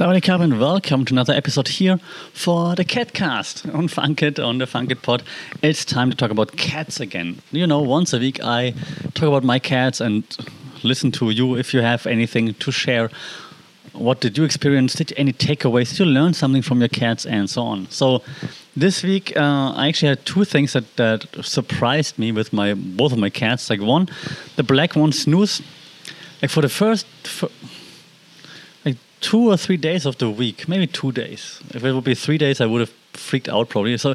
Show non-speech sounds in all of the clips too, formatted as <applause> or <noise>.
Sawadee and welcome to another episode here for the Catcast <laughs> on Funkit, on the Funkit pod. It's time to talk about cats again. You know, once a week I talk about my cats and listen to you if you have anything to share. What did you experience? Did any takeaways? Did you learn something from your cats and so on? So this week uh, I actually had two things that, that surprised me with my both of my cats. Like one, the black one, Snooze. Like for the first... For, two or three days of the week, maybe two days. If it would be three days, I would have freaked out probably. So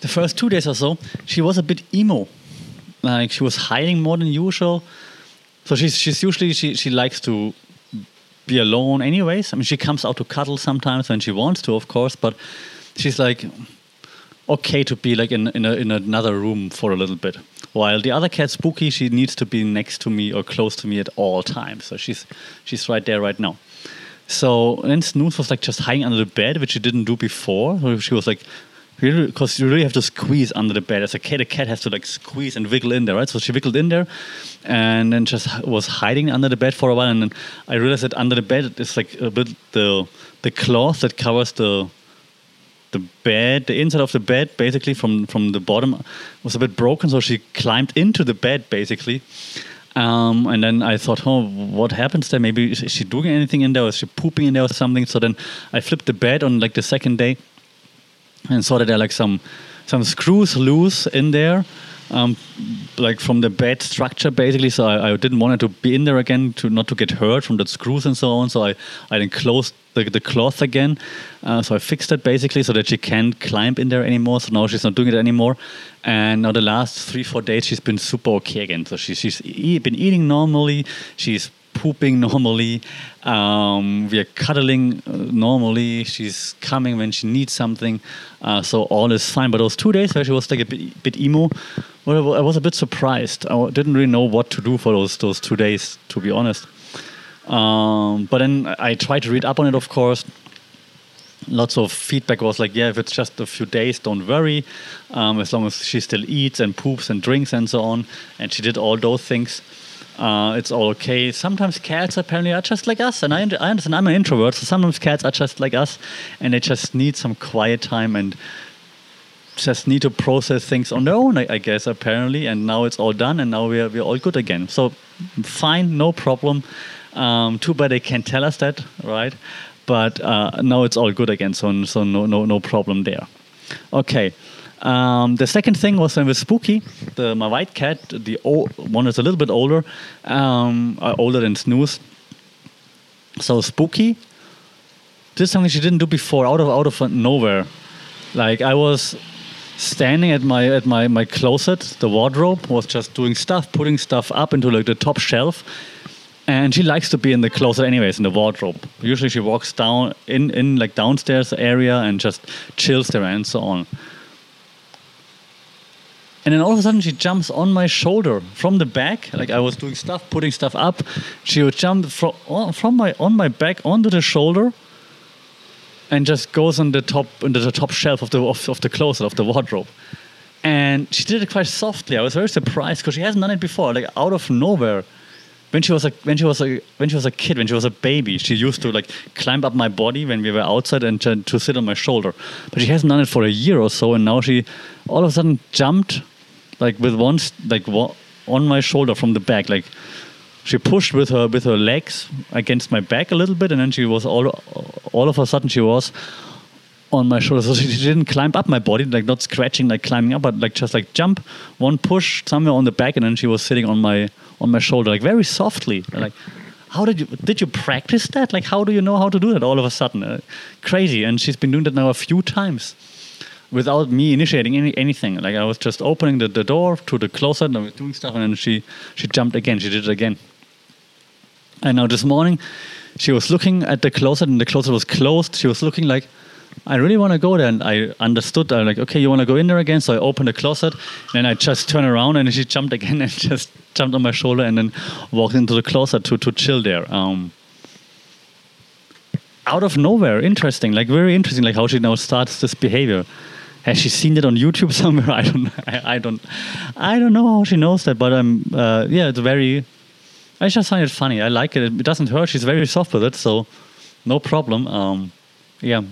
the first two days or so, she was a bit emo. Like she was hiding more than usual. So she's she's usually she she likes to be alone anyways. I mean she comes out to cuddle sometimes when she wants to, of course, but she's like okay to be like in in, a, in another room for a little bit. While the other cat, Spooky, she needs to be next to me or close to me at all times. So she's she's right there right now. So then Snooze was like just hiding under the bed, which she didn't do before. So she was like, because you really have to squeeze under the bed. As a cat, a cat has to like squeeze and wiggle in there, right? So she wiggled in there, and then just was hiding under the bed for a while. And then I realized that under the bed it's like a bit the the cloth that covers the the bed, the inside of the bed, basically from from the bottom, was a bit broken. So she climbed into the bed basically, um, and then I thought, oh, what happens there? Maybe is she doing anything in there? Or is she pooping in there or something? So then I flipped the bed on like the second day and saw that there are like some some screws loose in there um, like from the bed structure basically. So I, I, didn't want it to be in there again to not to get hurt from the screws and so on. So I, I then closed the, the cloth again. Uh, so I fixed it basically so that she can't climb in there anymore. So now she's not doing it anymore. And now the last three four days she's been super okay again. So she, she's been eating normally. She's pooping <laughs> normally. Um, we are cuddling uh, normally. She's coming when she needs something. Uh, so all is fine. But those two days where she was like a bit, bit emo, well, I was a bit surprised. I didn't really know what to do for those those two days, to be honest. Um, but then I tried to read up on it, of course. Lots of feedback was like, yeah, if it's just a few days, don't worry. Um, as long as she still eats and poops and drinks and so on. And she did all those things uh, it's all okay. Sometimes cats apparently are just like us, and I, I understand I'm an introvert, so sometimes cats are just like us, and they just need some quiet time and just need to process things on their own, I, I guess, apparently. And now it's all done, and now we're, we're all good again. So, fine, no problem. Um, too bad they can't tell us that, right? But uh, now it's all good again, so, so no, no, no problem there. Okay. Um, the second thing was then with Spooky, the, my white cat. The old, one is a little bit older, um, uh, older than Snooze. So Spooky did something she didn't do before, out of out of nowhere. Like I was standing at my at my my closet, the wardrobe was just doing stuff, putting stuff up into like the top shelf. And she likes to be in the closet anyways, in the wardrobe. Usually she walks down in in like downstairs area and just chills there and so on. And then all of a sudden she jumps on my shoulder from the back. Like I was doing stuff, putting stuff up. She would jump from, from my on my back onto the shoulder and just goes on the top into the top shelf of the of, of the closet of the wardrobe. And she did it quite softly. I was very surprised because she hasn't done it before, like out of nowhere. When she was a when she was a when she was a kid, when she was a baby, she used to like climb up my body when we were outside and to, to sit on my shoulder. But she hasn't done it for a year or so, and now she all of a sudden jumped like with one like on my shoulder from the back like she pushed with her with her legs against my back a little bit and then she was all all of a sudden she was on my shoulder so she didn't climb up my body like not scratching like climbing up but like just like jump one push somewhere on the back and then she was sitting on my on my shoulder like very softly like how did you did you practice that like how do you know how to do that all of a sudden uh, crazy and she's been doing that now a few times without me initiating any, anything. Like I was just opening the, the door to the closet and I was doing stuff, and then she she jumped again. She did it again. And now this morning, she was looking at the closet, and the closet was closed. She was looking like. I really want to go there, and I understood. I'm like, okay, you want to go in there again? So I opened the closet, and I just turned around, and she jumped again, <laughs> and just jumped on my shoulder, and then walked into the closet to to chill there. Um, out of nowhere, interesting, like very interesting, like how she now starts this behavior has she seen it on YouTube <laughs> somewhere? I don't. I, I don't. I don't know how she knows that, but um, uh, yeah, it's very. I just find it funny. I like it. It doesn't hurt. She's very soft with it, so no problem. Um, yeah,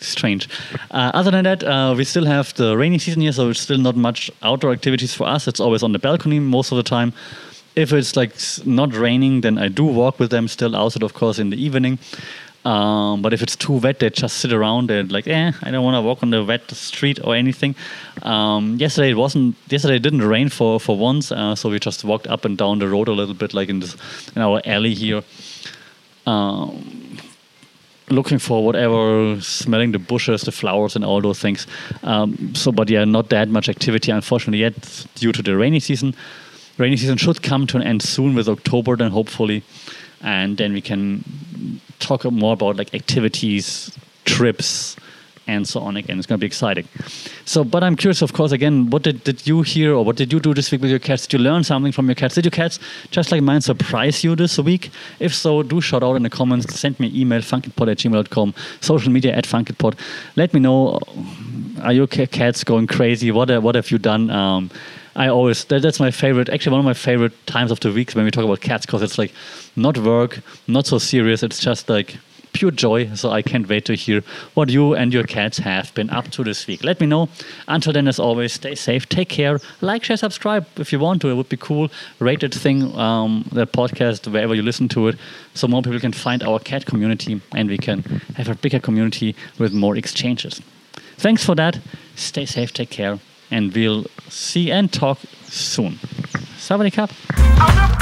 strange. Uh, other than that, uh, we still have the rainy season here, so it's still not much outdoor activities for us. It's always on the balcony most of the time. If it's like not raining, then I do walk with them still outside, of course, in the evening. Um, but if it's too wet, they just sit around. They're like, "Eh, I don't want to walk on the wet street or anything." Um, yesterday it wasn't. Yesterday it didn't rain for for once, uh, so we just walked up and down the road a little bit, like in this in our alley here. Um, looking for whatever, smelling the bushes, the flowers, and all those things. Um, so, but yeah, not that much activity, unfortunately, yet due to the rainy season. Rainy season should come to an end soon with October, then hopefully, and then we can talk more about like activities, trips, and so on again. It's going to be exciting. So, but I'm curious, of course, again, what did, did you hear or what did you do this week with your cats? Did you learn something from your cats? Did your cats, just like mine, surprise you this week? If so, do shout out in the comments, send me an email, funkitpod at gmail.com, social media at funkitpod. Let me know, are your cats going crazy? What, what have you done? Um, I always that, that's my favorite. Actually, one of my favorite times of the week when we talk about cats because it's like not work, not so serious. It's just like pure joy. So I can't wait to hear what you and your cats have been up to this week. Let me know. Until then, as always, stay safe, take care, like, share, subscribe if you want to. It would be cool. Rate Rated thing, um, the podcast wherever you listen to it, so more people can find our cat community and we can have a bigger community with more exchanges. Thanks for that. Stay safe, take care and we'll see and talk soon. Sawadee Cup.